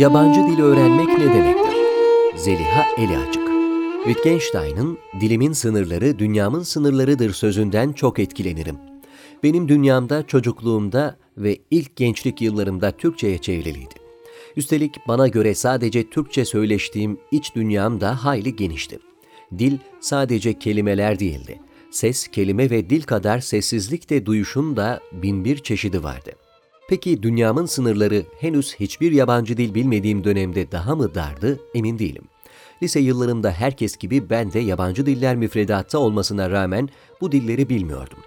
Yabancı dil öğrenmek ne demektir? Zeliha Eli Açık Wittgenstein'ın dilimin sınırları dünyamın sınırlarıdır sözünden çok etkilenirim. Benim dünyamda çocukluğumda ve ilk gençlik yıllarımda Türkçe'ye çevriliydi. Üstelik bana göre sadece Türkçe söyleştiğim iç dünyam da hayli genişti. Dil sadece kelimeler değildi. Ses, kelime ve dil kadar sessizlikte duyuşun da binbir çeşidi vardı. Peki dünyamın sınırları henüz hiçbir yabancı dil bilmediğim dönemde daha mı dardı emin değilim. Lise yıllarımda herkes gibi ben de yabancı diller müfredatta olmasına rağmen bu dilleri bilmiyordum.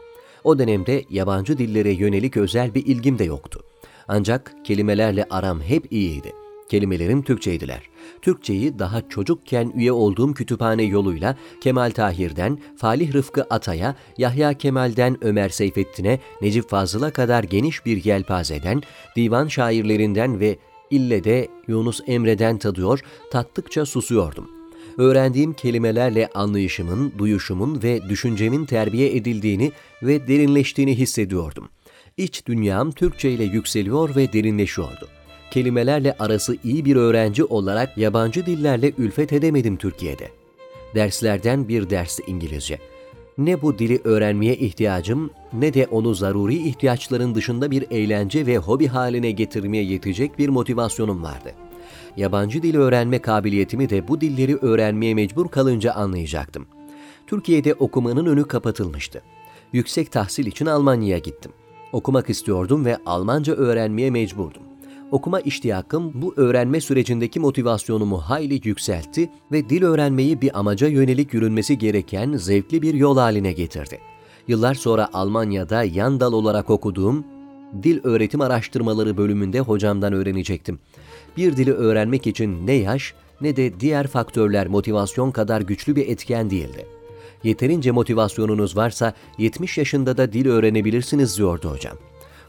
O dönemde yabancı dillere yönelik özel bir ilgim de yoktu. Ancak kelimelerle aram hep iyiydi. Kelimelerim Türkçeydiler. Türkçeyi daha çocukken üye olduğum kütüphane yoluyla Kemal Tahir'den Falih Rıfkı Atay'a, Yahya Kemal'den Ömer Seyfettin'e, Necip Fazıl'a kadar geniş bir yelpazeden, divan şairlerinden ve ille de Yunus Emre'den tadıyor, tattıkça susuyordum. Öğrendiğim kelimelerle anlayışımın, duyuşumun ve düşüncemin terbiye edildiğini ve derinleştiğini hissediyordum. İç dünyam Türkçe ile yükseliyor ve derinleşiyordu. Kelimelerle arası iyi bir öğrenci olarak yabancı dillerle ülfet edemedim Türkiye'de. Derslerden bir dersi İngilizce. Ne bu dili öğrenmeye ihtiyacım ne de onu zaruri ihtiyaçların dışında bir eğlence ve hobi haline getirmeye yetecek bir motivasyonum vardı. Yabancı dil öğrenme kabiliyetimi de bu dilleri öğrenmeye mecbur kalınca anlayacaktım. Türkiye'de okumanın önü kapatılmıştı. Yüksek tahsil için Almanya'ya gittim. Okumak istiyordum ve Almanca öğrenmeye mecburdum okuma iştiyakım bu öğrenme sürecindeki motivasyonumu hayli yükseltti ve dil öğrenmeyi bir amaca yönelik yürünmesi gereken zevkli bir yol haline getirdi. Yıllar sonra Almanya'da yan dal olarak okuduğum Dil Öğretim Araştırmaları bölümünde hocamdan öğrenecektim. Bir dili öğrenmek için ne yaş ne de diğer faktörler motivasyon kadar güçlü bir etken değildi. Yeterince motivasyonunuz varsa 70 yaşında da dil öğrenebilirsiniz diyordu hocam.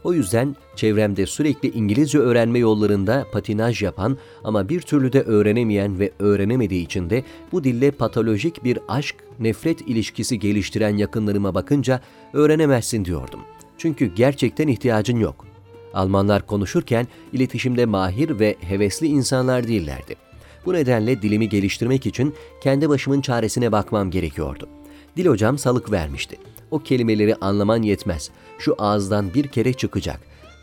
O yüzden çevremde sürekli İngilizce öğrenme yollarında patinaj yapan ama bir türlü de öğrenemeyen ve öğrenemediği için de bu dille patolojik bir aşk, nefret ilişkisi geliştiren yakınlarıma bakınca öğrenemezsin diyordum. Çünkü gerçekten ihtiyacın yok. Almanlar konuşurken iletişimde mahir ve hevesli insanlar değillerdi. Bu nedenle dilimi geliştirmek için kendi başımın çaresine bakmam gerekiyordu. Dil hocam salık vermişti. O kelimeleri anlaman yetmez. Şu ağızdan bir kere çıkacak.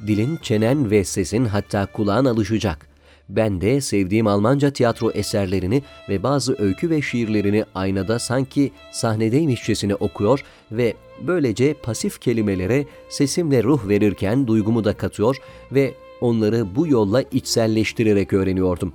Dilin, çenen ve sesin hatta kulağın alışacak. Ben de sevdiğim Almanca tiyatro eserlerini ve bazı öykü ve şiirlerini aynada sanki sahnedeymişçesine okuyor ve böylece pasif kelimelere sesimle ruh verirken duygumu da katıyor ve onları bu yolla içselleştirerek öğreniyordum.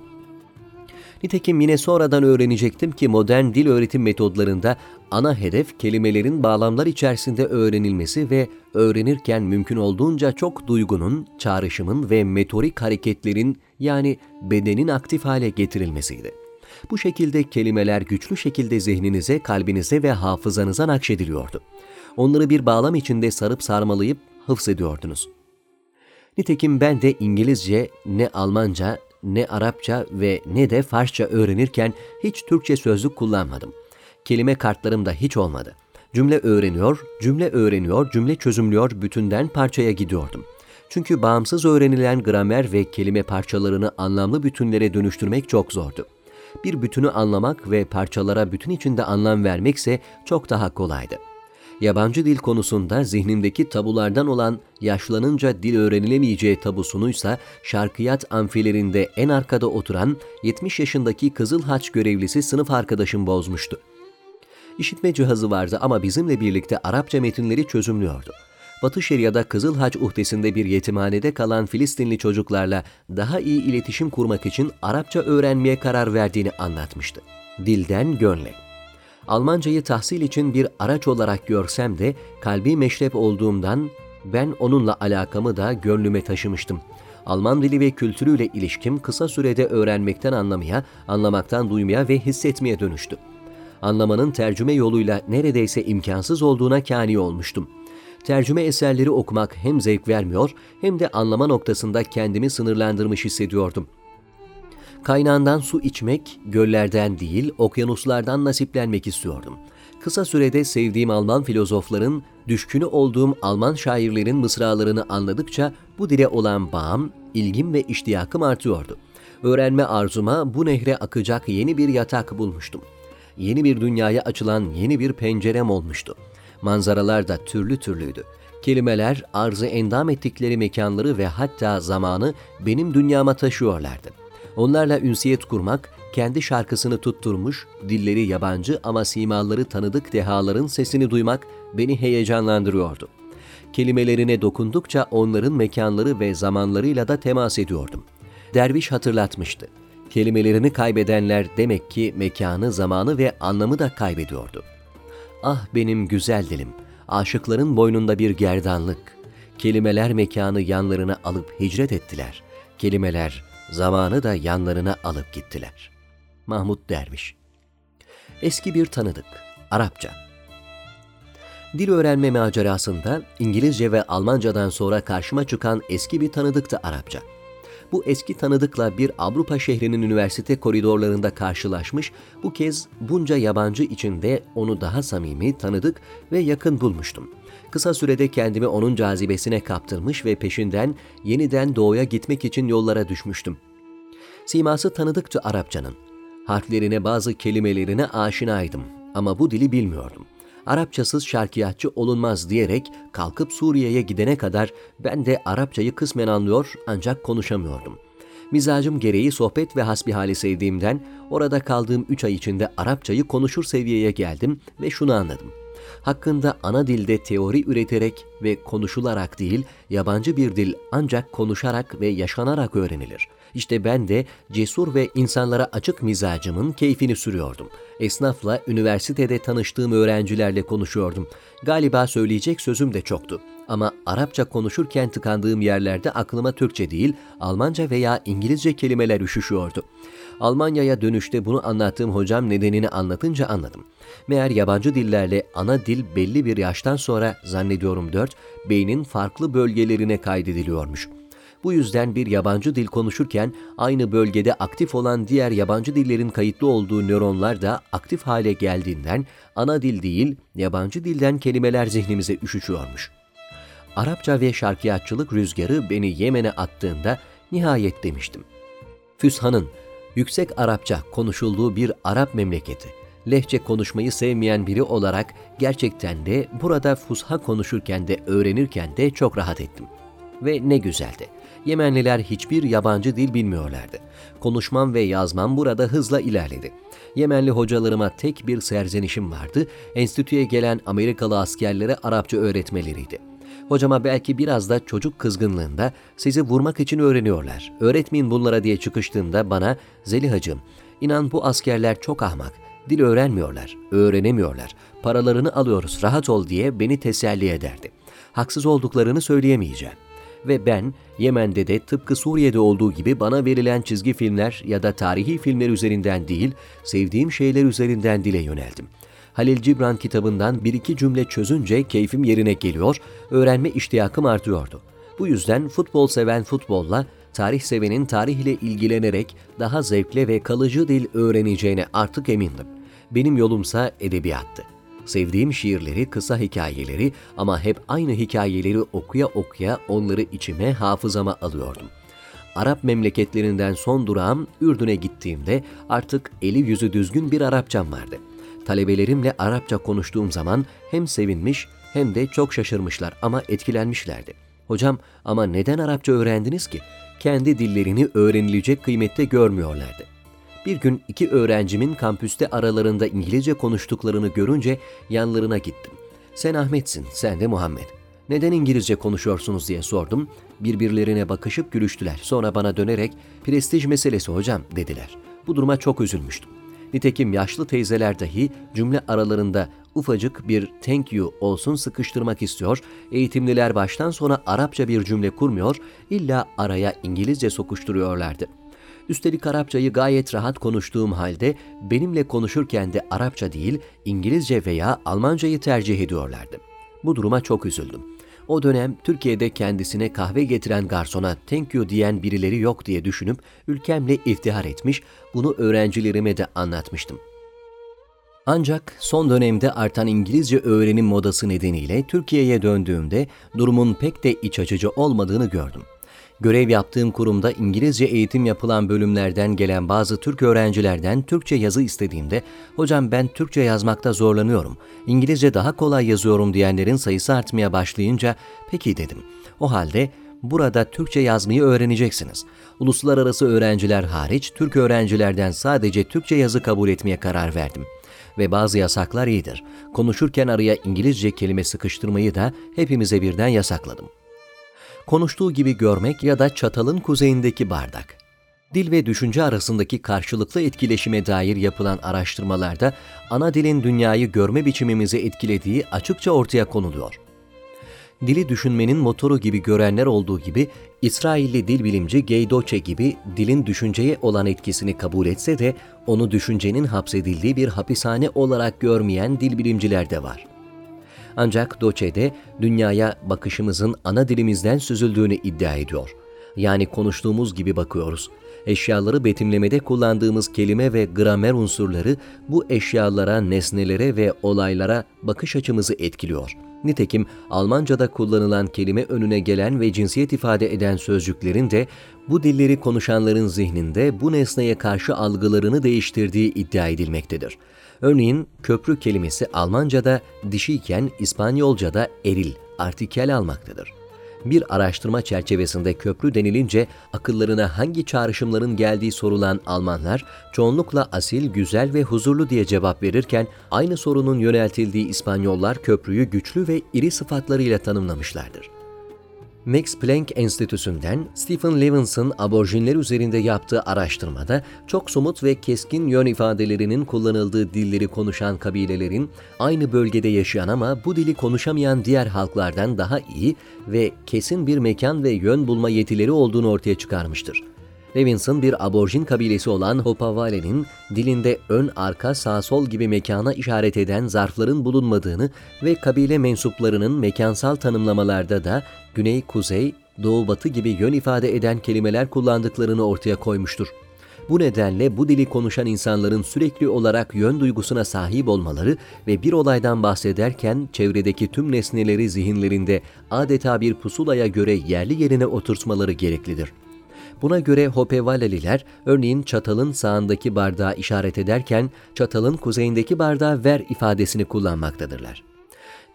Nitekim yine sonradan öğrenecektim ki modern dil öğretim metodlarında ana hedef kelimelerin bağlamlar içerisinde öğrenilmesi ve öğrenirken mümkün olduğunca çok duygunun, çağrışımın ve metorik hareketlerin yani bedenin aktif hale getirilmesiydi. Bu şekilde kelimeler güçlü şekilde zihninize, kalbinize ve hafızanıza nakşediliyordu. Onları bir bağlam içinde sarıp sarmalayıp hıfzediyordunuz. Nitekim ben de İngilizce ne Almanca ne Arapça ve ne de Farsça öğrenirken hiç Türkçe sözlük kullanmadım. Kelime kartlarım da hiç olmadı. Cümle öğreniyor, cümle öğreniyor, cümle çözümlüyor, bütünden parçaya gidiyordum. Çünkü bağımsız öğrenilen gramer ve kelime parçalarını anlamlı bütünlere dönüştürmek çok zordu. Bir bütünü anlamak ve parçalara bütün içinde anlam vermekse çok daha kolaydı yabancı dil konusunda zihnimdeki tabulardan olan yaşlanınca dil öğrenilemeyeceği tabusunuysa şarkıyat amfilerinde en arkada oturan 70 yaşındaki Kızıl Haç görevlisi sınıf arkadaşım bozmuştu. İşitme cihazı vardı ama bizimle birlikte Arapça metinleri çözümlüyordu. Batı Şeria'da Kızıl Haç uhdesinde bir yetimhanede kalan Filistinli çocuklarla daha iyi iletişim kurmak için Arapça öğrenmeye karar verdiğini anlatmıştı. Dilden gönle. Almancayı tahsil için bir araç olarak görsem de kalbi meşrep olduğumdan ben onunla alakamı da gönlüme taşımıştım. Alman dili ve kültürüyle ilişkim kısa sürede öğrenmekten anlamaya, anlamaktan duymaya ve hissetmeye dönüştü. Anlamanın tercüme yoluyla neredeyse imkansız olduğuna kani olmuştum. Tercüme eserleri okumak hem zevk vermiyor hem de anlama noktasında kendimi sınırlandırmış hissediyordum. Kaynağından su içmek, göllerden değil, okyanuslardan nasiplenmek istiyordum. Kısa sürede sevdiğim Alman filozofların, düşkünü olduğum Alman şairlerin mısralarını anladıkça bu dile olan bağım, ilgim ve iştiyakım artıyordu. Öğrenme arzuma bu nehre akacak yeni bir yatak bulmuştum. Yeni bir dünyaya açılan yeni bir pencerem olmuştu. Manzaralar da türlü türlüydü. Kelimeler arzı endam ettikleri mekanları ve hatta zamanı benim dünyama taşıyorlardı. Onlarla ünsiyet kurmak, kendi şarkısını tutturmuş, dilleri yabancı ama simaları tanıdık dehaların sesini duymak beni heyecanlandırıyordu. Kelimelerine dokundukça onların mekanları ve zamanlarıyla da temas ediyordum. Derviş hatırlatmıştı. Kelimelerini kaybedenler demek ki mekanı, zamanı ve anlamı da kaybediyordu. Ah benim güzel dilim, aşıkların boynunda bir gerdanlık. Kelimeler mekanı yanlarına alıp hicret ettiler. Kelimeler zamanı da yanlarına alıp gittiler. Mahmut Derviş Eski bir tanıdık, Arapça Dil öğrenme macerasında İngilizce ve Almancadan sonra karşıma çıkan eski bir tanıdıktı Arapça. Bu eski tanıdıkla bir Avrupa şehrinin üniversite koridorlarında karşılaşmış, bu kez bunca yabancı içinde onu daha samimi, tanıdık ve yakın bulmuştum. Kısa sürede kendimi onun cazibesine kaptırmış ve peşinden yeniden doğuya gitmek için yollara düşmüştüm. Siması tanıdıktı Arapçanın. Harflerine bazı kelimelerine aşinaydım ama bu dili bilmiyordum. Arapçasız şarkiyatçı olunmaz diyerek kalkıp Suriye'ye gidene kadar ben de Arapçayı kısmen anlıyor ancak konuşamıyordum. Mizacım gereği sohbet ve hasbihali sevdiğimden orada kaldığım üç ay içinde Arapçayı konuşur seviyeye geldim ve şunu anladım. Hakkında ana dilde teori üreterek ve konuşularak değil, yabancı bir dil ancak konuşarak ve yaşanarak öğrenilir. İşte ben de cesur ve insanlara açık mizacımın keyfini sürüyordum. Esnafla üniversitede tanıştığım öğrencilerle konuşuyordum. Galiba söyleyecek sözüm de çoktu. Ama Arapça konuşurken tıkandığım yerlerde aklıma Türkçe değil, Almanca veya İngilizce kelimeler üşüşüyordu. Almanya'ya dönüşte bunu anlattığım hocam nedenini anlatınca anladım. Meğer yabancı dillerle ana dil belli bir yaştan sonra zannediyorum 4, beynin farklı bölgelerine kaydediliyormuş. Bu yüzden bir yabancı dil konuşurken aynı bölgede aktif olan diğer yabancı dillerin kayıtlı olduğu nöronlar da aktif hale geldiğinden ana dil değil, yabancı dilden kelimeler zihnimize üşüşüyormuş. Arapça ve şarkiyatçılık rüzgarı beni Yemen'e attığında nihayet demiştim. Füshan'ın yüksek Arapça konuşulduğu bir Arap memleketi, lehçe konuşmayı sevmeyen biri olarak gerçekten de burada fusha konuşurken de öğrenirken de çok rahat ettim. Ve ne güzeldi. Yemenliler hiçbir yabancı dil bilmiyorlardı. Konuşmam ve yazmam burada hızla ilerledi. Yemenli hocalarıma tek bir serzenişim vardı, enstitüye gelen Amerikalı askerlere Arapça öğretmeleriydi. Hocama belki biraz da çocuk kızgınlığında sizi vurmak için öğreniyorlar. Öğretmeyin bunlara diye çıkıştığımda bana Zelihacığım, inan bu askerler çok ahmak. Dil öğrenmiyorlar, öğrenemiyorlar. Paralarını alıyoruz, rahat ol diye beni teselli ederdi. Haksız olduklarını söyleyemeyeceğim ve ben Yemen'de de tıpkı Suriye'de olduğu gibi bana verilen çizgi filmler ya da tarihi filmler üzerinden değil, sevdiğim şeyler üzerinden dile yöneldim. Halil Cibran kitabından bir iki cümle çözünce keyfim yerine geliyor, öğrenme iştiyakım artıyordu. Bu yüzden futbol seven futbolla, tarih sevenin tarihle ilgilenerek daha zevkle ve kalıcı dil öğreneceğine artık emindim. Benim yolumsa edebiyattı. Sevdiğim şiirleri, kısa hikayeleri ama hep aynı hikayeleri okuya okuya onları içime, hafızama alıyordum. Arap memleketlerinden son durağım Ürdün'e gittiğimde artık eli yüzü düzgün bir Arapçam vardı. Talebelerimle Arapça konuştuğum zaman hem sevinmiş hem de çok şaşırmışlar ama etkilenmişlerdi. Hocam ama neden Arapça öğrendiniz ki? Kendi dillerini öğrenilecek kıymette görmüyorlardı. Bir gün iki öğrencimin kampüste aralarında İngilizce konuştuklarını görünce yanlarına gittim. Sen Ahmet'sin, sen de Muhammed. Neden İngilizce konuşuyorsunuz diye sordum. Birbirlerine bakışıp gülüştüler. Sonra bana dönerek prestij meselesi hocam dediler. Bu duruma çok üzülmüştüm. Nitekim yaşlı teyzeler dahi cümle aralarında ufacık bir thank you olsun sıkıştırmak istiyor, eğitimliler baştan sona Arapça bir cümle kurmuyor, illa araya İngilizce sokuşturuyorlardı. Üstelik Arapçayı gayet rahat konuştuğum halde benimle konuşurken de Arapça değil İngilizce veya Almancayı tercih ediyorlardı. Bu duruma çok üzüldüm. O dönem Türkiye'de kendisine kahve getiren garsona thank you diyen birileri yok diye düşünüp ülkemle iftihar etmiş, bunu öğrencilerime de anlatmıştım. Ancak son dönemde artan İngilizce öğrenim modası nedeniyle Türkiye'ye döndüğümde durumun pek de iç açıcı olmadığını gördüm. Görev yaptığım kurumda İngilizce eğitim yapılan bölümlerden gelen bazı Türk öğrencilerden Türkçe yazı istediğimde, hocam ben Türkçe yazmakta zorlanıyorum, İngilizce daha kolay yazıyorum diyenlerin sayısı artmaya başlayınca, peki dedim. O halde burada Türkçe yazmayı öğreneceksiniz. Uluslararası öğrenciler hariç Türk öğrencilerden sadece Türkçe yazı kabul etmeye karar verdim. Ve bazı yasaklar iyidir. Konuşurken araya İngilizce kelime sıkıştırmayı da hepimize birden yasakladım konuştuğu gibi görmek ya da çatalın kuzeyindeki bardak. Dil ve düşünce arasındaki karşılıklı etkileşime dair yapılan araştırmalarda ana dilin dünyayı görme biçimimizi etkilediği açıkça ortaya konuluyor. Dili düşünmenin motoru gibi görenler olduğu gibi İsrailli dil bilimci Gay Doce gibi dilin düşünceye olan etkisini kabul etse de onu düşüncenin hapsedildiği bir hapishane olarak görmeyen dil bilimciler de var. Ancak Doçe'de dünyaya bakışımızın ana dilimizden süzüldüğünü iddia ediyor. Yani konuştuğumuz gibi bakıyoruz. Eşyaları betimlemede kullandığımız kelime ve gramer unsurları bu eşyalara, nesnelere ve olaylara bakış açımızı etkiliyor. Nitekim Almanca'da kullanılan kelime önüne gelen ve cinsiyet ifade eden sözcüklerin de bu dilleri konuşanların zihninde bu nesneye karşı algılarını değiştirdiği iddia edilmektedir. Örneğin köprü kelimesi Almanca'da dişiyken İspanyolca'da eril, artikel almaktadır. Bir araştırma çerçevesinde köprü denilince akıllarına hangi çağrışımların geldiği sorulan Almanlar çoğunlukla asil, güzel ve huzurlu diye cevap verirken aynı sorunun yöneltildiği İspanyollar köprüyü güçlü ve iri sıfatlarıyla tanımlamışlardır. Max Planck Enstitüsü'nden Stephen Levinson aborjinler üzerinde yaptığı araştırmada çok somut ve keskin yön ifadelerinin kullanıldığı dilleri konuşan kabilelerin aynı bölgede yaşayan ama bu dili konuşamayan diğer halklardan daha iyi ve kesin bir mekan ve yön bulma yetileri olduğunu ortaya çıkarmıştır. Levinson bir aborjin kabilesi olan Hopawale'nin dilinde ön, arka, sağ, sol gibi mekana işaret eden zarfların bulunmadığını ve kabile mensuplarının mekansal tanımlamalarda da güney, kuzey, doğu, batı gibi yön ifade eden kelimeler kullandıklarını ortaya koymuştur. Bu nedenle bu dili konuşan insanların sürekli olarak yön duygusuna sahip olmaları ve bir olaydan bahsederken çevredeki tüm nesneleri zihinlerinde adeta bir pusulaya göre yerli yerine oturtmaları gereklidir. Buna göre Hopevaleliler örneğin çatalın sağındaki bardağı işaret ederken çatalın kuzeyindeki bardağı ver ifadesini kullanmaktadırlar.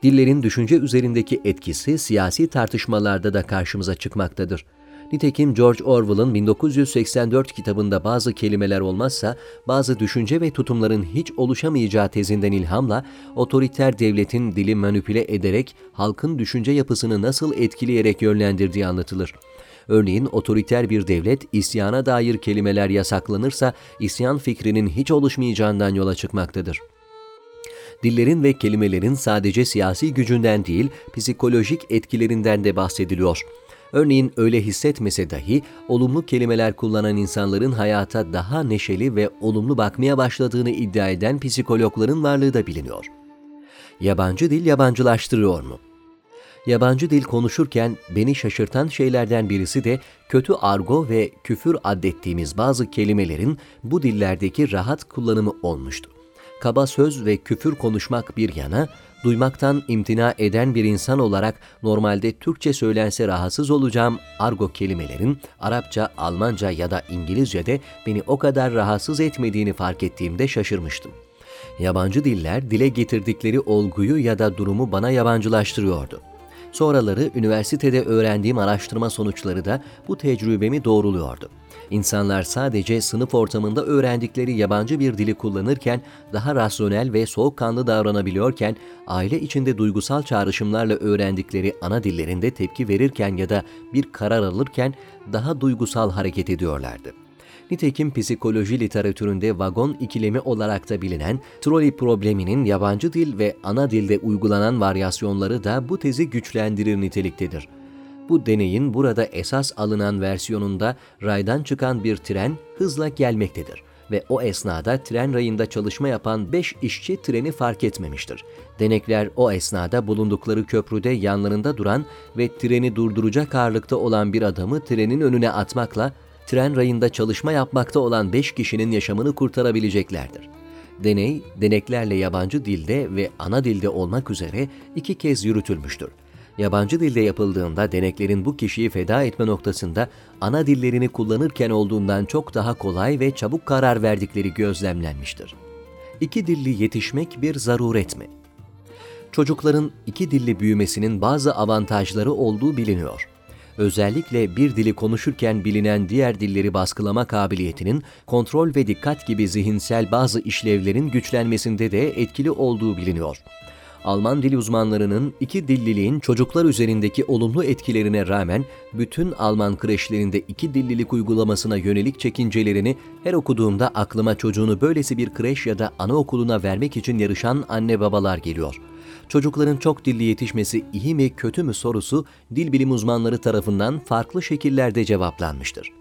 Dillerin düşünce üzerindeki etkisi siyasi tartışmalarda da karşımıza çıkmaktadır. Nitekim George Orwell'ın 1984 kitabında bazı kelimeler olmazsa bazı düşünce ve tutumların hiç oluşamayacağı tezinden ilhamla otoriter devletin dili manipüle ederek halkın düşünce yapısını nasıl etkileyerek yönlendirdiği anlatılır. Örneğin otoriter bir devlet isyana dair kelimeler yasaklanırsa isyan fikrinin hiç oluşmayacağından yola çıkmaktadır. Dillerin ve kelimelerin sadece siyasi gücünden değil, psikolojik etkilerinden de bahsediliyor. Örneğin öyle hissetmese dahi olumlu kelimeler kullanan insanların hayata daha neşeli ve olumlu bakmaya başladığını iddia eden psikologların varlığı da biliniyor. Yabancı dil yabancılaştırıyor mu? Yabancı dil konuşurken beni şaşırtan şeylerden birisi de kötü argo ve küfür addettiğimiz bazı kelimelerin bu dillerdeki rahat kullanımı olmuştu. Kaba söz ve küfür konuşmak bir yana, duymaktan imtina eden bir insan olarak normalde Türkçe söylense rahatsız olacağım argo kelimelerin Arapça, Almanca ya da İngilizce'de beni o kadar rahatsız etmediğini fark ettiğimde şaşırmıştım. Yabancı diller dile getirdikleri olguyu ya da durumu bana yabancılaştırıyordu. Sonraları üniversitede öğrendiğim araştırma sonuçları da bu tecrübemi doğruluyordu. İnsanlar sadece sınıf ortamında öğrendikleri yabancı bir dili kullanırken daha rasyonel ve soğukkanlı davranabiliyorken, aile içinde duygusal çağrışımlarla öğrendikleri ana dillerinde tepki verirken ya da bir karar alırken daha duygusal hareket ediyorlardı. Nitekim psikoloji literatüründe vagon ikilemi olarak da bilinen troli probleminin yabancı dil ve ana dilde uygulanan varyasyonları da bu tezi güçlendirir niteliktedir. Bu deneyin burada esas alınan versiyonunda raydan çıkan bir tren hızla gelmektedir ve o esnada tren rayında çalışma yapan 5 işçi treni fark etmemiştir. Denekler o esnada bulundukları köprüde yanlarında duran ve treni durduracak ağırlıkta olan bir adamı trenin önüne atmakla tren rayında çalışma yapmakta olan 5 kişinin yaşamını kurtarabileceklerdir. Deney, deneklerle yabancı dilde ve ana dilde olmak üzere iki kez yürütülmüştür. Yabancı dilde yapıldığında deneklerin bu kişiyi feda etme noktasında ana dillerini kullanırken olduğundan çok daha kolay ve çabuk karar verdikleri gözlemlenmiştir. İki dilli yetişmek bir zaruret mi? Çocukların iki dilli büyümesinin bazı avantajları olduğu biliniyor. Özellikle bir dili konuşurken bilinen diğer dilleri baskılama kabiliyetinin kontrol ve dikkat gibi zihinsel bazı işlevlerin güçlenmesinde de etkili olduğu biliniyor. Alman dil uzmanlarının iki dilliliğin çocuklar üzerindeki olumlu etkilerine rağmen bütün Alman kreşlerinde iki dillilik uygulamasına yönelik çekincelerini her okuduğumda aklıma çocuğunu böylesi bir kreş ya da anaokuluna vermek için yarışan anne babalar geliyor. Çocukların çok dilli yetişmesi iyi mi kötü mü sorusu dil bilim uzmanları tarafından farklı şekillerde cevaplanmıştır.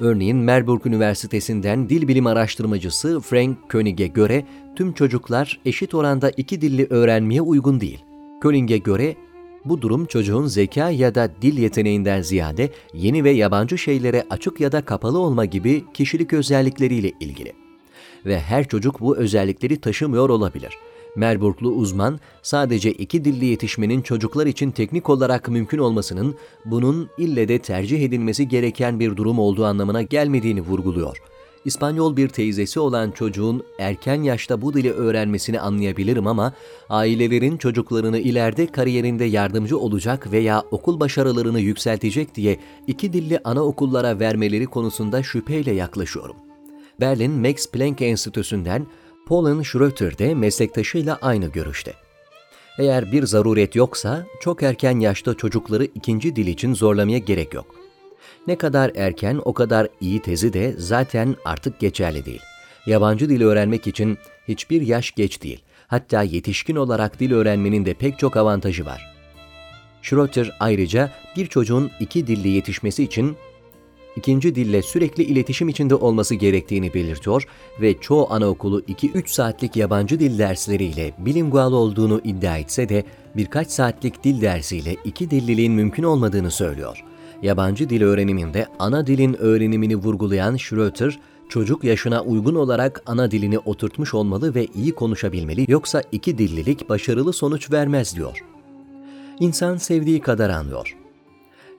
Örneğin Melbourne Üniversitesi'nden dil bilim araştırmacısı Frank Koenig'e göre tüm çocuklar eşit oranda iki dilli öğrenmeye uygun değil. Koenig'e göre bu durum çocuğun zeka ya da dil yeteneğinden ziyade yeni ve yabancı şeylere açık ya da kapalı olma gibi kişilik özellikleriyle ilgili. Ve her çocuk bu özellikleri taşımıyor olabilir. Melbourne'lu uzman sadece iki dilli yetişmenin çocuklar için teknik olarak mümkün olmasının bunun ille de tercih edilmesi gereken bir durum olduğu anlamına gelmediğini vurguluyor. İspanyol bir teyzesi olan çocuğun erken yaşta bu dili öğrenmesini anlayabilirim ama ailelerin çocuklarını ileride kariyerinde yardımcı olacak veya okul başarılarını yükseltecek diye iki dilli anaokullara vermeleri konusunda şüpheyle yaklaşıyorum. Berlin Max Planck Enstitüsü'nden Paul'un Schröter de meslektaşıyla aynı görüşte. Eğer bir zaruret yoksa çok erken yaşta çocukları ikinci dil için zorlamaya gerek yok. Ne kadar erken o kadar iyi tezi de zaten artık geçerli değil. Yabancı dil öğrenmek için hiçbir yaş geç değil. Hatta yetişkin olarak dil öğrenmenin de pek çok avantajı var. Schröter ayrıca bir çocuğun iki dilli yetişmesi için ikinci dille sürekli iletişim içinde olması gerektiğini belirtiyor ve çoğu anaokulu 2-3 saatlik yabancı dil dersleriyle bilingual olduğunu iddia etse de birkaç saatlik dil dersiyle iki dilliliğin mümkün olmadığını söylüyor. Yabancı dil öğreniminde ana dilin öğrenimini vurgulayan Schröter, çocuk yaşına uygun olarak ana dilini oturtmuş olmalı ve iyi konuşabilmeli yoksa iki dillilik başarılı sonuç vermez diyor. İnsan sevdiği kadar anlıyor.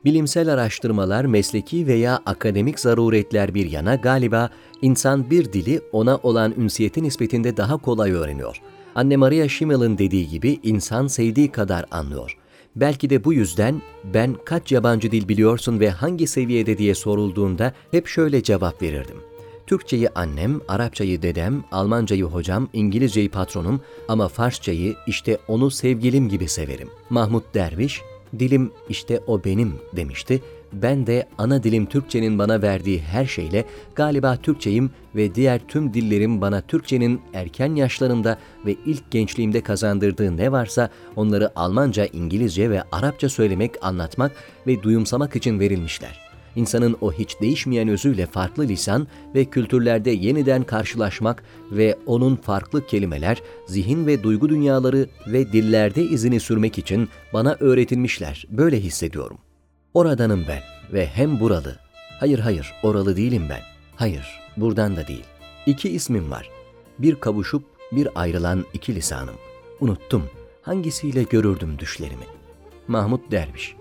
Bilimsel araştırmalar, mesleki veya akademik zaruretler bir yana galiba insan bir dili ona olan ünsiyeti nispetinde daha kolay öğreniyor. Anne Maria Schimmel'in dediği gibi insan sevdiği kadar anlıyor. Belki de bu yüzden ben kaç yabancı dil biliyorsun ve hangi seviyede diye sorulduğunda hep şöyle cevap verirdim. Türkçeyi annem, Arapçayı dedem, Almancayı hocam, İngilizceyi patronum ama Farsçayı işte onu sevgilim gibi severim. Mahmut Derviş, dilim işte o benim demişti. Ben de ana dilim Türkçenin bana verdiği her şeyle galiba Türkçeyim ve diğer tüm dillerim bana Türkçenin erken yaşlarımda ve ilk gençliğimde kazandırdığı ne varsa onları Almanca, İngilizce ve Arapça söylemek, anlatmak ve duyumsamak için verilmişler insanın o hiç değişmeyen özüyle farklı lisan ve kültürlerde yeniden karşılaşmak ve onun farklı kelimeler, zihin ve duygu dünyaları ve dillerde izini sürmek için bana öğretilmişler. Böyle hissediyorum. Oradanım ben ve hem buralı. Hayır hayır, oralı değilim ben. Hayır, buradan da değil. İki ismim var. Bir kavuşup bir ayrılan iki lisanım. Unuttum. Hangisiyle görürdüm düşlerimi? Mahmut Derviş